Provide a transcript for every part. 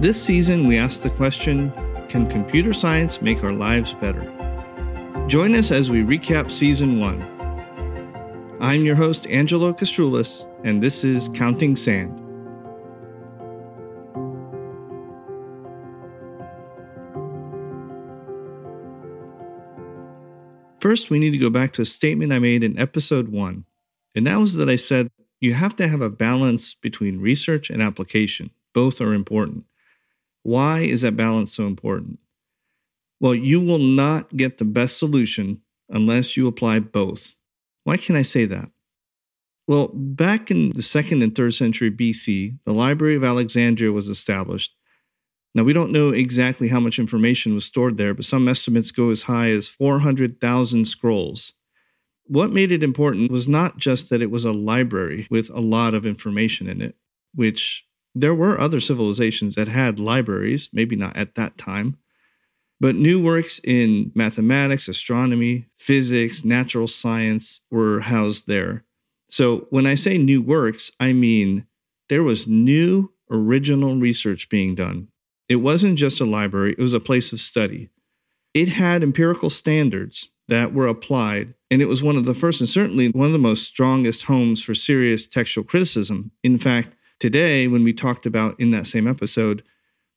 This season, we ask the question Can computer science make our lives better? Join us as we recap season one. I'm your host, Angelo Kastroulis, and this is Counting Sand. First, we need to go back to a statement I made in episode one, and that was that I said you have to have a balance between research and application. Both are important. Why is that balance so important? Well, you will not get the best solution unless you apply both. Why can I say that? Well, back in the second and third century BC, the Library of Alexandria was established. Now, we don't know exactly how much information was stored there, but some estimates go as high as 400,000 scrolls. What made it important was not just that it was a library with a lot of information in it, which there were other civilizations that had libraries, maybe not at that time, but new works in mathematics, astronomy, physics, natural science were housed there. So when I say new works, I mean there was new original research being done. It wasn't just a library, it was a place of study. It had empirical standards that were applied, and it was one of the first and certainly one of the most strongest homes for serious textual criticism. In fact, today, when we talked about in that same episode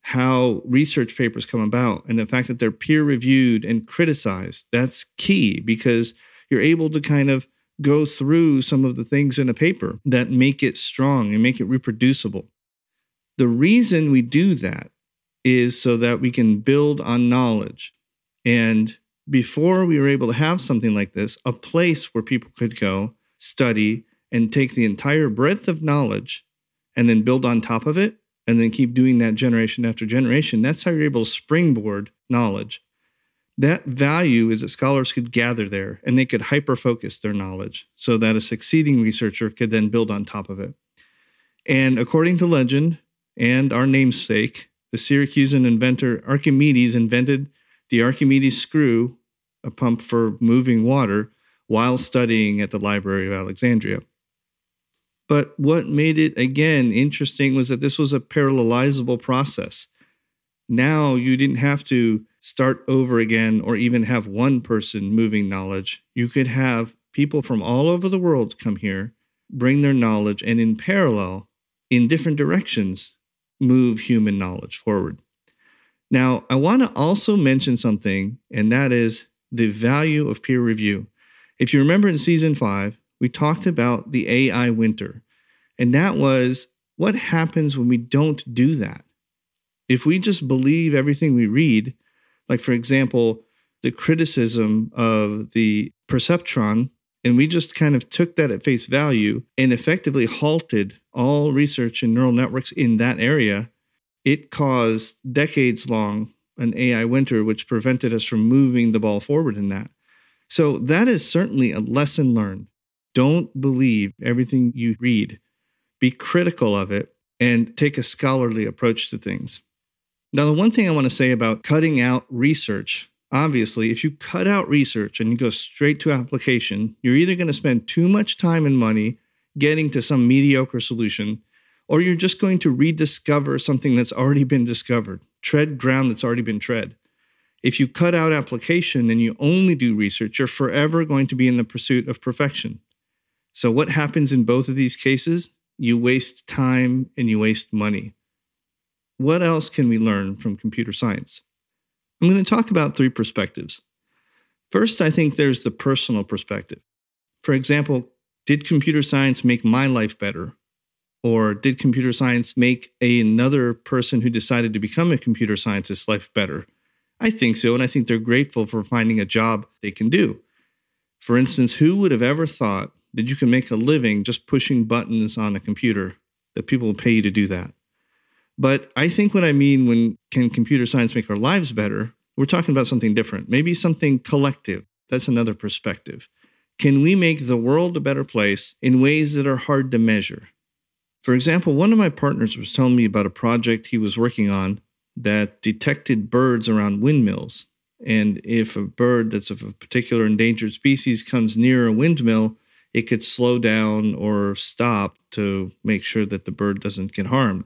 how research papers come about and the fact that they're peer reviewed and criticized, that's key because you're able to kind of go through some of the things in a paper that make it strong and make it reproducible. The reason we do that is so that we can build on knowledge. And before we were able to have something like this, a place where people could go, study, and take the entire breadth of knowledge and then build on top of it and then keep doing that generation after generation. That's how you're able to springboard knowledge. That value is that scholars could gather there and they could hyper focus their knowledge so that a succeeding researcher could then build on top of it. And according to legend and our namesake, the Syracusan inventor Archimedes invented the Archimedes screw, a pump for moving water, while studying at the Library of Alexandria. But what made it again interesting was that this was a parallelizable process. Now you didn't have to start over again or even have one person moving knowledge. You could have people from all over the world come here, bring their knowledge, and in parallel, in different directions, move human knowledge forward. Now, I want to also mention something, and that is the value of peer review. If you remember in season five, we talked about the AI winter. And that was what happens when we don't do that? If we just believe everything we read, like for example, the criticism of the perceptron, and we just kind of took that at face value and effectively halted all research in neural networks in that area, it caused decades long an AI winter, which prevented us from moving the ball forward in that. So that is certainly a lesson learned. Don't believe everything you read. Be critical of it and take a scholarly approach to things. Now, the one thing I want to say about cutting out research obviously, if you cut out research and you go straight to application, you're either going to spend too much time and money getting to some mediocre solution, or you're just going to rediscover something that's already been discovered, tread ground that's already been tread. If you cut out application and you only do research, you're forever going to be in the pursuit of perfection. So, what happens in both of these cases? You waste time and you waste money. What else can we learn from computer science? I'm going to talk about three perspectives. First, I think there's the personal perspective. For example, did computer science make my life better? Or did computer science make another person who decided to become a computer scientist life better? I think so, and I think they're grateful for finding a job they can do. For instance, who would have ever thought that you can make a living just pushing buttons on a computer, that people will pay you to do that. But I think what I mean when can computer science make our lives better, we're talking about something different, maybe something collective. That's another perspective. Can we make the world a better place in ways that are hard to measure? For example, one of my partners was telling me about a project he was working on that detected birds around windmills. And if a bird that's of a particular endangered species comes near a windmill, it could slow down or stop to make sure that the bird doesn't get harmed.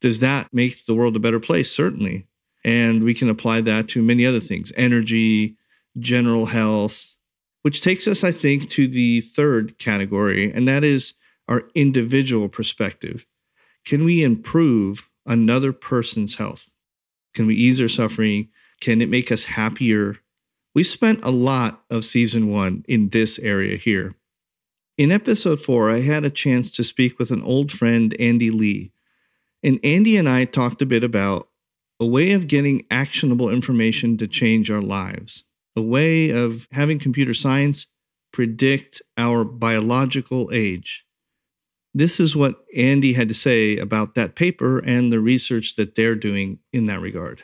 Does that make the world a better place? Certainly. And we can apply that to many other things energy, general health, which takes us, I think, to the third category, and that is our individual perspective. Can we improve another person's health? Can we ease their suffering? Can it make us happier? We spent a lot of season one in this area here. In episode four, I had a chance to speak with an old friend, Andy Lee. And Andy and I talked a bit about a way of getting actionable information to change our lives, a way of having computer science predict our biological age. This is what Andy had to say about that paper and the research that they're doing in that regard.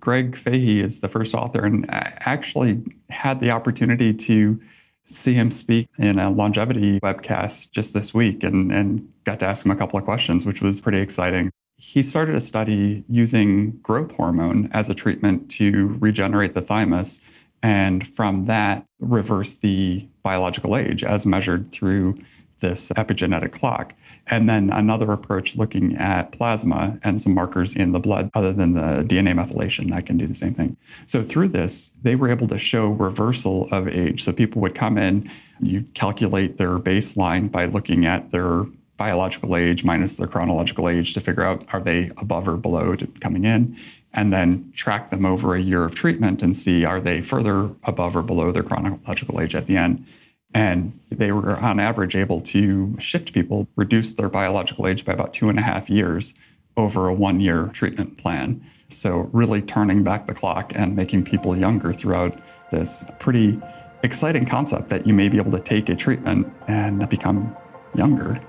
Greg Fahy is the first author, and I actually had the opportunity to see him speak in a longevity webcast just this week and, and got to ask him a couple of questions, which was pretty exciting. He started a study using growth hormone as a treatment to regenerate the thymus, and from that, reverse the biological age as measured through this epigenetic clock. And then another approach looking at plasma and some markers in the blood, other than the DNA methylation, that can do the same thing. So through this, they were able to show reversal of age. So people would come in, you calculate their baseline by looking at their biological age minus their chronological age to figure out are they above or below coming in and then track them over a year of treatment and see are they further above or below their chronological age at the end and they were, on average, able to shift people, reduce their biological age by about two and a half years over a one year treatment plan. So, really turning back the clock and making people younger throughout this pretty exciting concept that you may be able to take a treatment and become younger.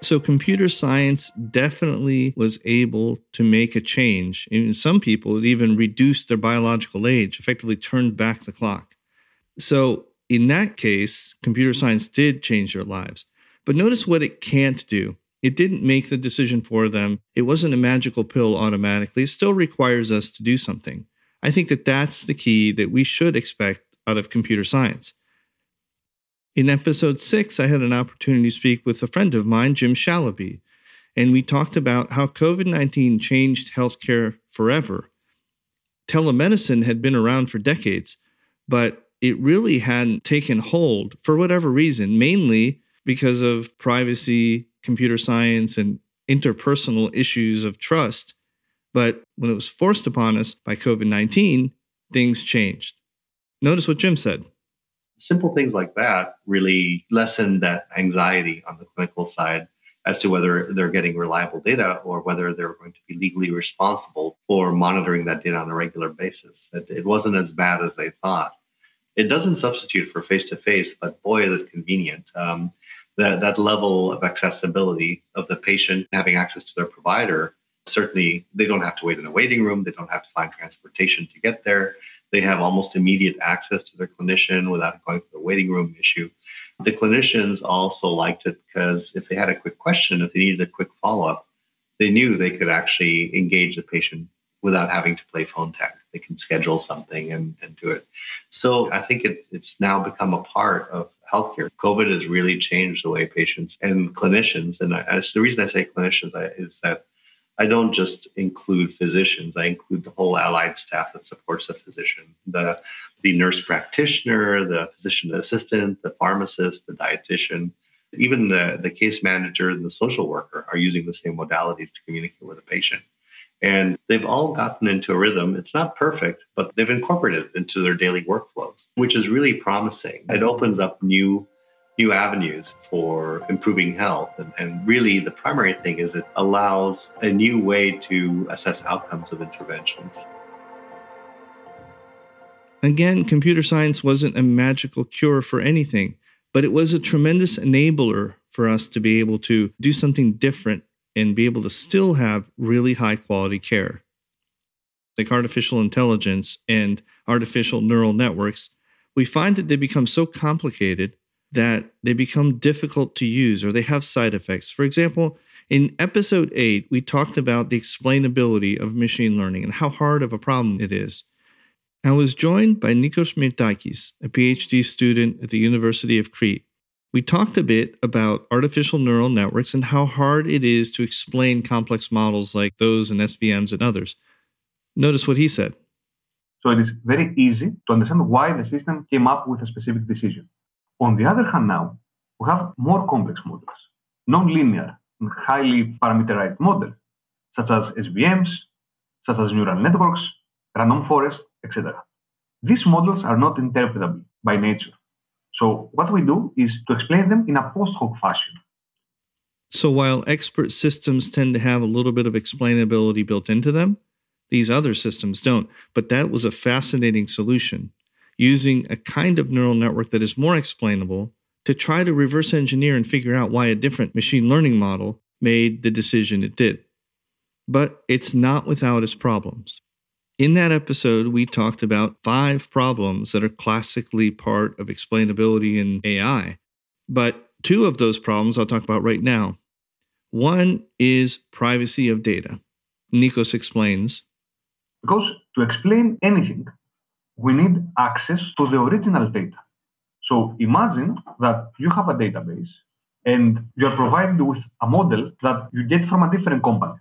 So, computer science definitely was able to make a change. In some people, it even reduced their biological age, effectively turned back the clock. So, in that case, computer science did change their lives. But notice what it can't do. It didn't make the decision for them. It wasn't a magical pill automatically. It still requires us to do something. I think that that's the key that we should expect out of computer science. In episode six, I had an opportunity to speak with a friend of mine, Jim Shalaby, and we talked about how COVID 19 changed healthcare forever. Telemedicine had been around for decades, but it really hadn't taken hold for whatever reason, mainly because of privacy, computer science, and interpersonal issues of trust. But when it was forced upon us by COVID 19, things changed. Notice what Jim said. Simple things like that really lessen that anxiety on the clinical side as to whether they're getting reliable data or whether they're going to be legally responsible for monitoring that data on a regular basis. It, it wasn't as bad as they thought. It doesn't substitute for face to face, but boy, is it convenient. Um, that, that level of accessibility of the patient having access to their provider certainly they don't have to wait in a waiting room they don't have to find transportation to get there they have almost immediate access to their clinician without going through the waiting room issue the clinicians also liked it because if they had a quick question if they needed a quick follow-up they knew they could actually engage the patient without having to play phone tag. They can schedule something and, and do it. So I think it, it's now become a part of healthcare. COVID has really changed the way patients and clinicians, and I, the reason I say clinicians is that I don't just include physicians. I include the whole allied staff that supports the physician, the, the nurse practitioner, the physician assistant, the pharmacist, the dietitian, even the, the case manager and the social worker are using the same modalities to communicate with a patient. And they've all gotten into a rhythm. It's not perfect, but they've incorporated it into their daily workflows, which is really promising. It opens up new new avenues for improving health. And, and, really, the primary thing is it allows a new way to assess outcomes of interventions. Again, computer science wasn't a magical cure for anything, but it was a tremendous enabler for us to be able to do something different and be able to still have really high quality care. Like artificial intelligence and artificial neural networks, we find that they become so complicated that they become difficult to use or they have side effects. For example, in episode 8, we talked about the explainability of machine learning and how hard of a problem it is. I was joined by Nikos Myrtakis, a PhD student at the University of Crete. We talked a bit about artificial neural networks and how hard it is to explain complex models like those in SVMs and others. Notice what he said. So it is very easy to understand why the system came up with a specific decision. On the other hand, now we have more complex models, non-linear and highly parameterized models, such as SVMs, such as neural networks, random forest, etc. These models are not interpretable by nature. So what we do is to explain them in a post hoc fashion. So while expert systems tend to have a little bit of explainability built into them, these other systems don't. But that was a fascinating solution, using a kind of neural network that is more explainable to try to reverse engineer and figure out why a different machine learning model made the decision it did. But it's not without its problems. In that episode, we talked about five problems that are classically part of explainability in AI. But two of those problems I'll talk about right now. One is privacy of data. Nikos explains Because to explain anything, we need access to the original data. So imagine that you have a database and you're provided with a model that you get from a different company.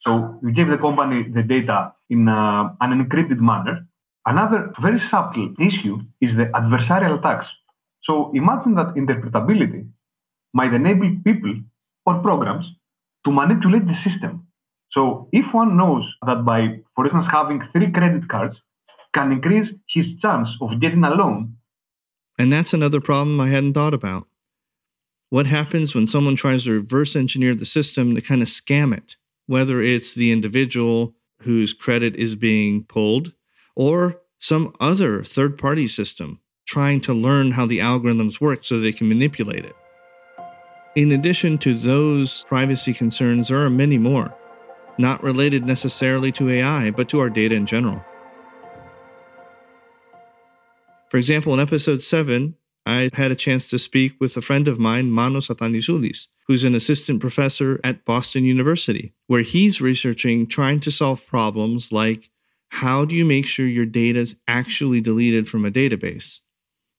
So you give the company the data in uh, an encrypted manner. Another very subtle issue is the adversarial attacks. So imagine that interpretability might enable people or programs to manipulate the system. So if one knows that by, for instance, having three credit cards can increase his chance of getting a loan. And that's another problem I hadn't thought about. What happens when someone tries to reverse engineer the system to kind of scam it, whether it's the individual whose credit is being pulled or some other third party system trying to learn how the algorithms work so they can manipulate it? In addition to those privacy concerns, there are many more, not related necessarily to AI, but to our data in general. For example, in episode 7, I had a chance to speak with a friend of mine, Manos Athanassoulis, who's an assistant professor at Boston University, where he's researching trying to solve problems like how do you make sure your data is actually deleted from a database?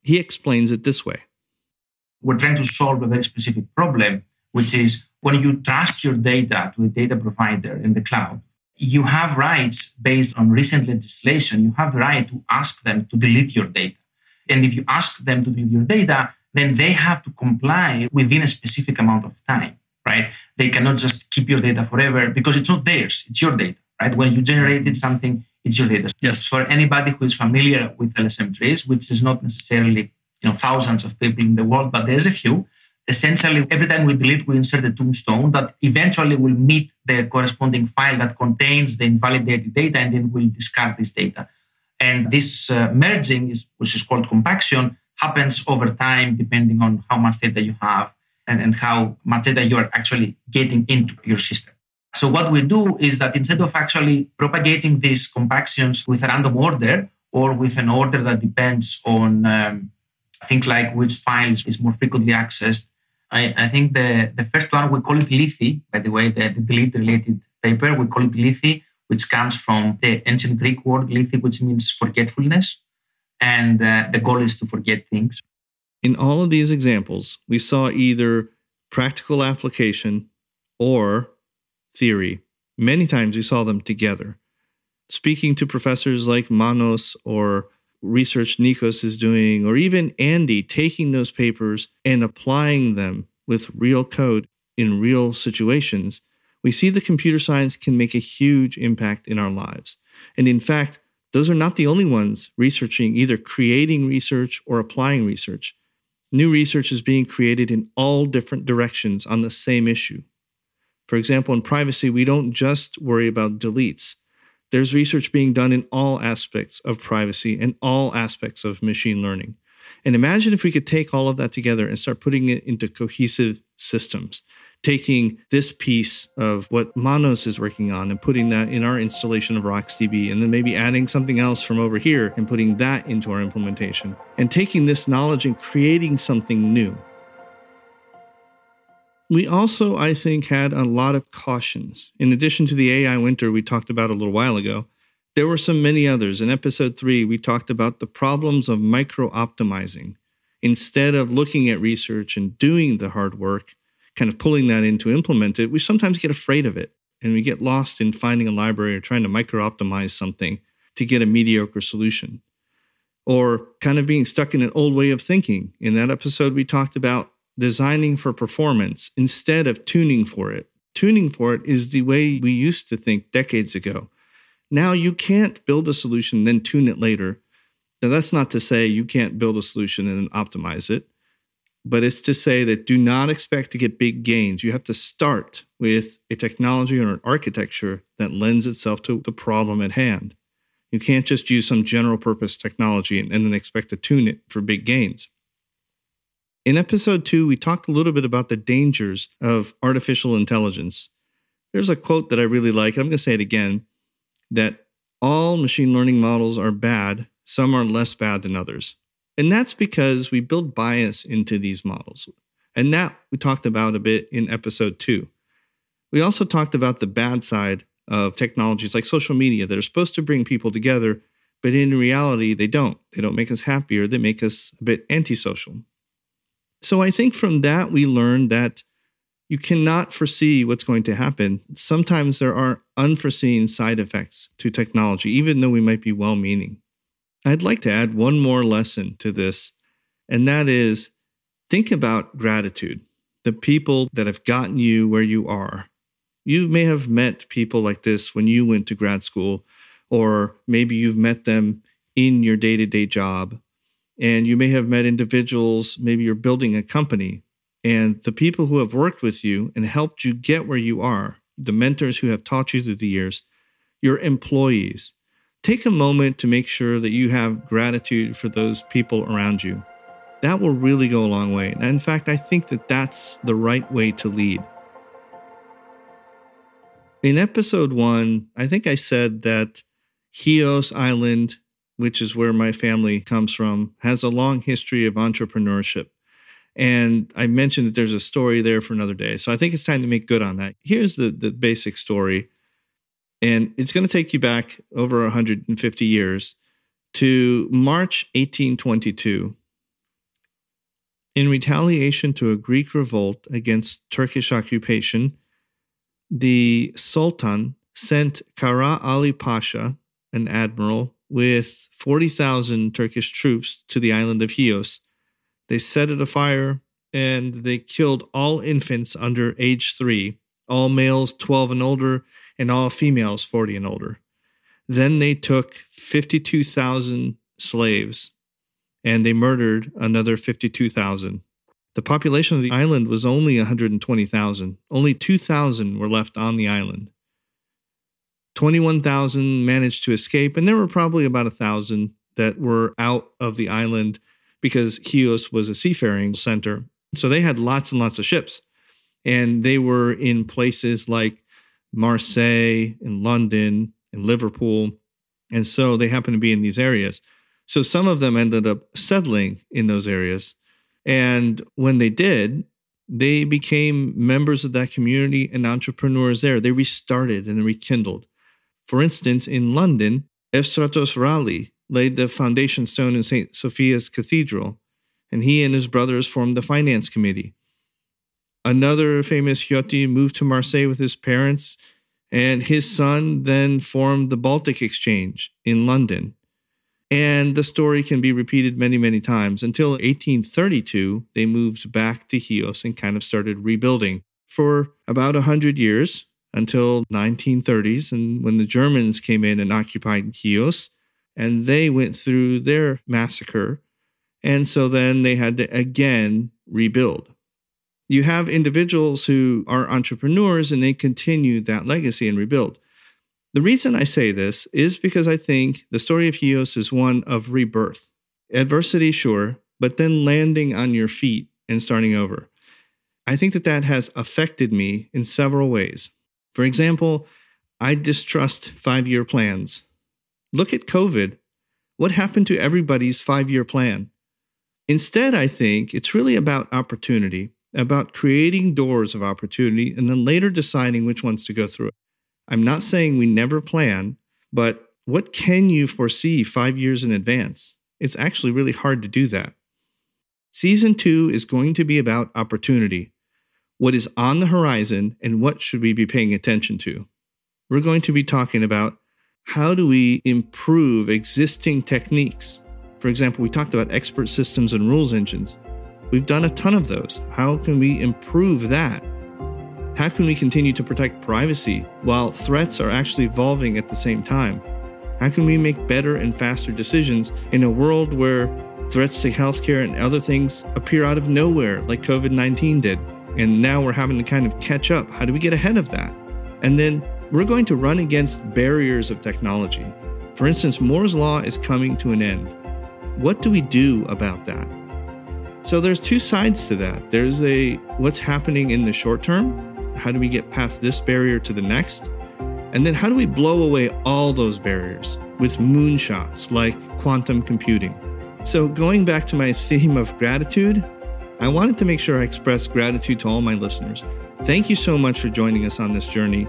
He explains it this way we're trying to solve a very specific problem, which is when you trust your data to a data provider in the cloud, you have rights based on recent legislation. You have the right to ask them to delete your data. And if you ask them to delete your data, then they have to comply within a specific amount of time, right? They cannot just keep your data forever because it's not theirs, it's your data, right? When you generated mm-hmm. something, it's your data. Yes. For anybody who is familiar with LSM trees, which is not necessarily you know thousands of people in the world, but there's a few. Essentially, every time we delete, we insert a tombstone that eventually will meet the corresponding file that contains the invalidated data, and then we'll discard this data. And this uh, merging, is, which is called compaction, happens over time depending on how much data you have and, and how much data you are actually getting into your system. So what we do is that instead of actually propagating these compactions with a random order or with an order that depends on um, I think like which files is more frequently accessed. I, I think the, the first one, we call it Lethe, by the way, the, the delete related paper, we call it Lethe, which comes from the ancient Greek word Lethe, which means forgetfulness. And uh, the goal is to forget things. In all of these examples, we saw either practical application or theory. Many times we saw them together. Speaking to professors like Manos or research Nikos is doing, or even Andy taking those papers and applying them with real code in real situations, we see that computer science can make a huge impact in our lives. And in fact, those are not the only ones researching, either creating research or applying research. New research is being created in all different directions on the same issue. For example, in privacy, we don't just worry about deletes. There's research being done in all aspects of privacy and all aspects of machine learning. And imagine if we could take all of that together and start putting it into cohesive systems, taking this piece of what Manos is working on and putting that in our installation of RocksDB, and then maybe adding something else from over here and putting that into our implementation, and taking this knowledge and creating something new. We also, I think, had a lot of cautions. In addition to the AI winter we talked about a little while ago, there were some many others. In episode three, we talked about the problems of micro optimizing. instead of looking at research and doing the hard work, kind of pulling that in to implement it, we sometimes get afraid of it and we get lost in finding a library or trying to micro optimize something to get a mediocre solution. Or kind of being stuck in an old way of thinking. In that episode, we talked about designing for performance instead of tuning for it. Tuning for it is the way we used to think decades ago. Now you can't build a solution, then tune it later. Now, that's not to say you can't build a solution and optimize it, but it's to say that do not expect to get big gains. You have to start with a technology or an architecture that lends itself to the problem at hand. You can't just use some general purpose technology and, then expect to tune it for big gains. In episode two, we talked a little bit about the dangers of artificial intelligence. There's a quote that I really like. I'm going to say it again that all machine learning models are bad, some are less bad than others. And that's because we build bias into these models. And that we talked about a bit in episode two. We also talked about the bad side of technologies like social media that are supposed to bring people together, but in reality, they don't. They don't make us happier, they make us a bit antisocial. So I think from that, we learned that you cannot foresee what's going to happen. Sometimes there are unforeseen side effects to technology, even though we might be well meaning. I'd like to add one more lesson to this, and that is think about gratitude, the people that have gotten you where you are. You may have met people like this when you went to grad school, or maybe you've met them in your day to day job. And you may have met individuals, maybe you're building a company, and the people who have worked with you and helped you get where you are, the mentors who have taught you through the years, your employees, take a moment to make sure that you have gratitude for those people around you. That will really go a long way. And in fact, I think that that's the right way to lead. In episode one, I think I said that Chios Island, which is where my family comes from, has a long history of entrepreneurship. And I mentioned that there's a story there for another day. So I think it's time to make good on that. Here's the, the basic story and it's going to take you back over 150 years to March 1822. In retaliation to a Greek revolt against Turkish occupation, the Sultan sent Kara Ali Pasha, an admiral, with 40,000 Turkish troops to the island of Chios. They set it afire and they killed all infants under age three, all males 12 and older, and all females 40 and older. Then they took 52,000 slaves and they murdered another 52,000. The population of the island was only 120,000. Only 2,000 were left on the island. 21,000 managed to escape, and there were probably about 1,000 that were out of the island because Chios was a seafaring center. So they had lots and lots of ships. And they were in places like Marseille and London and Liverpool. And so they happen to be in these areas. So some of them ended up settling in those areas. And when they did, they became members of that community and entrepreneurs there. They restarted and rekindled. For instance, in London, Efstratos Ralli laid the foundation stone in St. Sophia's Cathedral, and he and his brothers formed the finance committee. Another famous Chioti moved to Marseille with his parents, and his son then formed the Baltic Exchange in London. And the story can be repeated many, many times. Until 1832, they moved back to Chios and kind of started rebuilding for about 100 years until 1930s and when the Germans came in and occupied Chios and they went through their massacre and so then they had to again rebuild you have individuals who are entrepreneurs and they continue that legacy and rebuild. The reason I say this is because I think the story of Chios is one of rebirth. Adversity, sure, but then landing on your feet and starting over. I think that that has affected me in several ways. For example, I distrust five year plans. Look at COVID. What happened to everybody's five year plan? Instead, I think it's really about opportunity about creating doors of opportunity and then later deciding which ones to go through. I'm not saying we never plan, but what can you foresee five years in advance? It's actually really hard to do that. Season 2 is going to be about opportunity. What is on the horizon and what should we be paying attention to? We're going to be talking about how do we improve existing techniques? For example, we talked about expert systems and rules engines. We've done a ton of those. How can we improve that? How can we continue to protect privacy while threats are actually evolving at the same time? How can we make better and faster decisions in a world where threats to healthcare and other things appear out of nowhere, like COVID 19 did? And now we're having to kind of catch up. How do we get ahead of that? And then we're going to run against barriers of technology. For instance, Moore's Law is coming to an end. What do we do about that? So there's two sides to that. There's a what's happening in the short term. How do we get past this barrier to the next? And then how do we blow away all those barriers with moonshots like quantum computing? So going back to my theme of gratitude, I wanted to make sure I express gratitude to all my listeners. Thank you so much for joining us on this journey.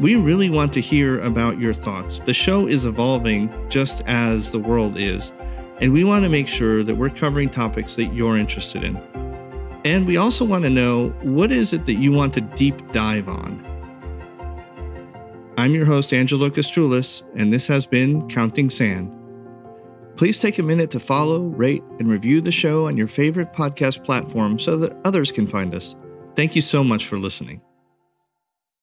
We really want to hear about your thoughts. The show is evolving just as the world is, and we want to make sure that we're covering topics that you're interested in. And we also want to know what is it that you want to deep dive on. I'm your host, Angelo Kastroulis, and this has been Counting Sand. Please take a minute to follow, rate, and review the show on your favorite podcast platform so that others can find us. Thank you so much for listening.